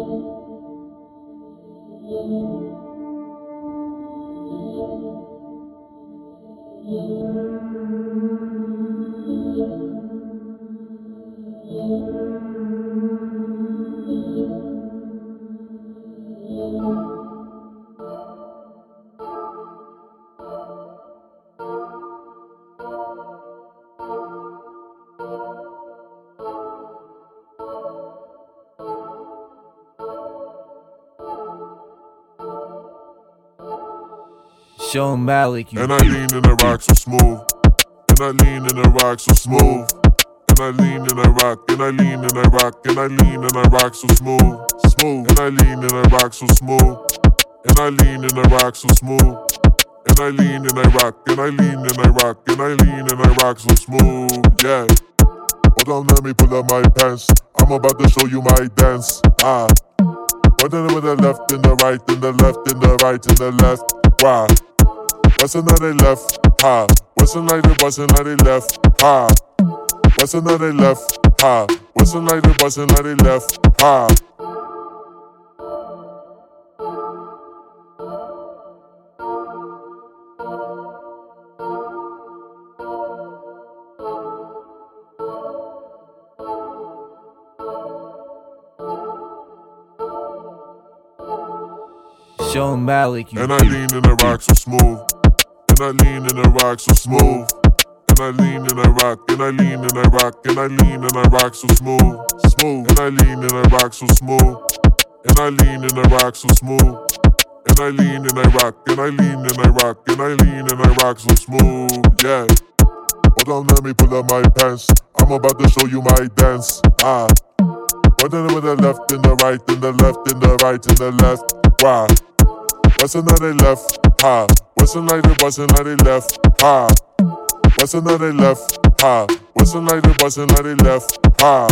Thank you. Show Malik you. And I lean in the rock so smooth. And I lean in the rock so smooth. And I lean in the rock, and I lean in the rock, and I lean in the rock so smooth, smooth. And I lean in the rock so smooth. And I lean in the rock so smooth. And I lean in the rock, and I lean in the rock, and I lean in the rock so smooth, yeah. Hold on, let me pull up my pants. I'm about to show you my dance. Ah. Running with the left and the right and the left and the right and the left. Why? On they left, ha. They bustin' like they left, ha. On they left, ha. They bustin' like they left, ha. Show Malik you. And I lean in the rock so smooth. And I lean in the rock so smooth. And I lean in the rock, and I lean in the rock, and I lean in the rock so smooth, smooth. And I lean in the rock so smooth. And I lean in the rock so smooth. And I lean in the rock, and I lean in the rock, and I lean in the rock so smooth, yeah. Hold on, let me pull up my pants. I'm about to show you my dance. Ah. Running with the left and the right and the left and the right and the left. Why? Bustin' on they ha. Bustin' like they bustin' like they left, ha. Bustin' on they left, ha. Bustin' like they bustin' like they left, ha.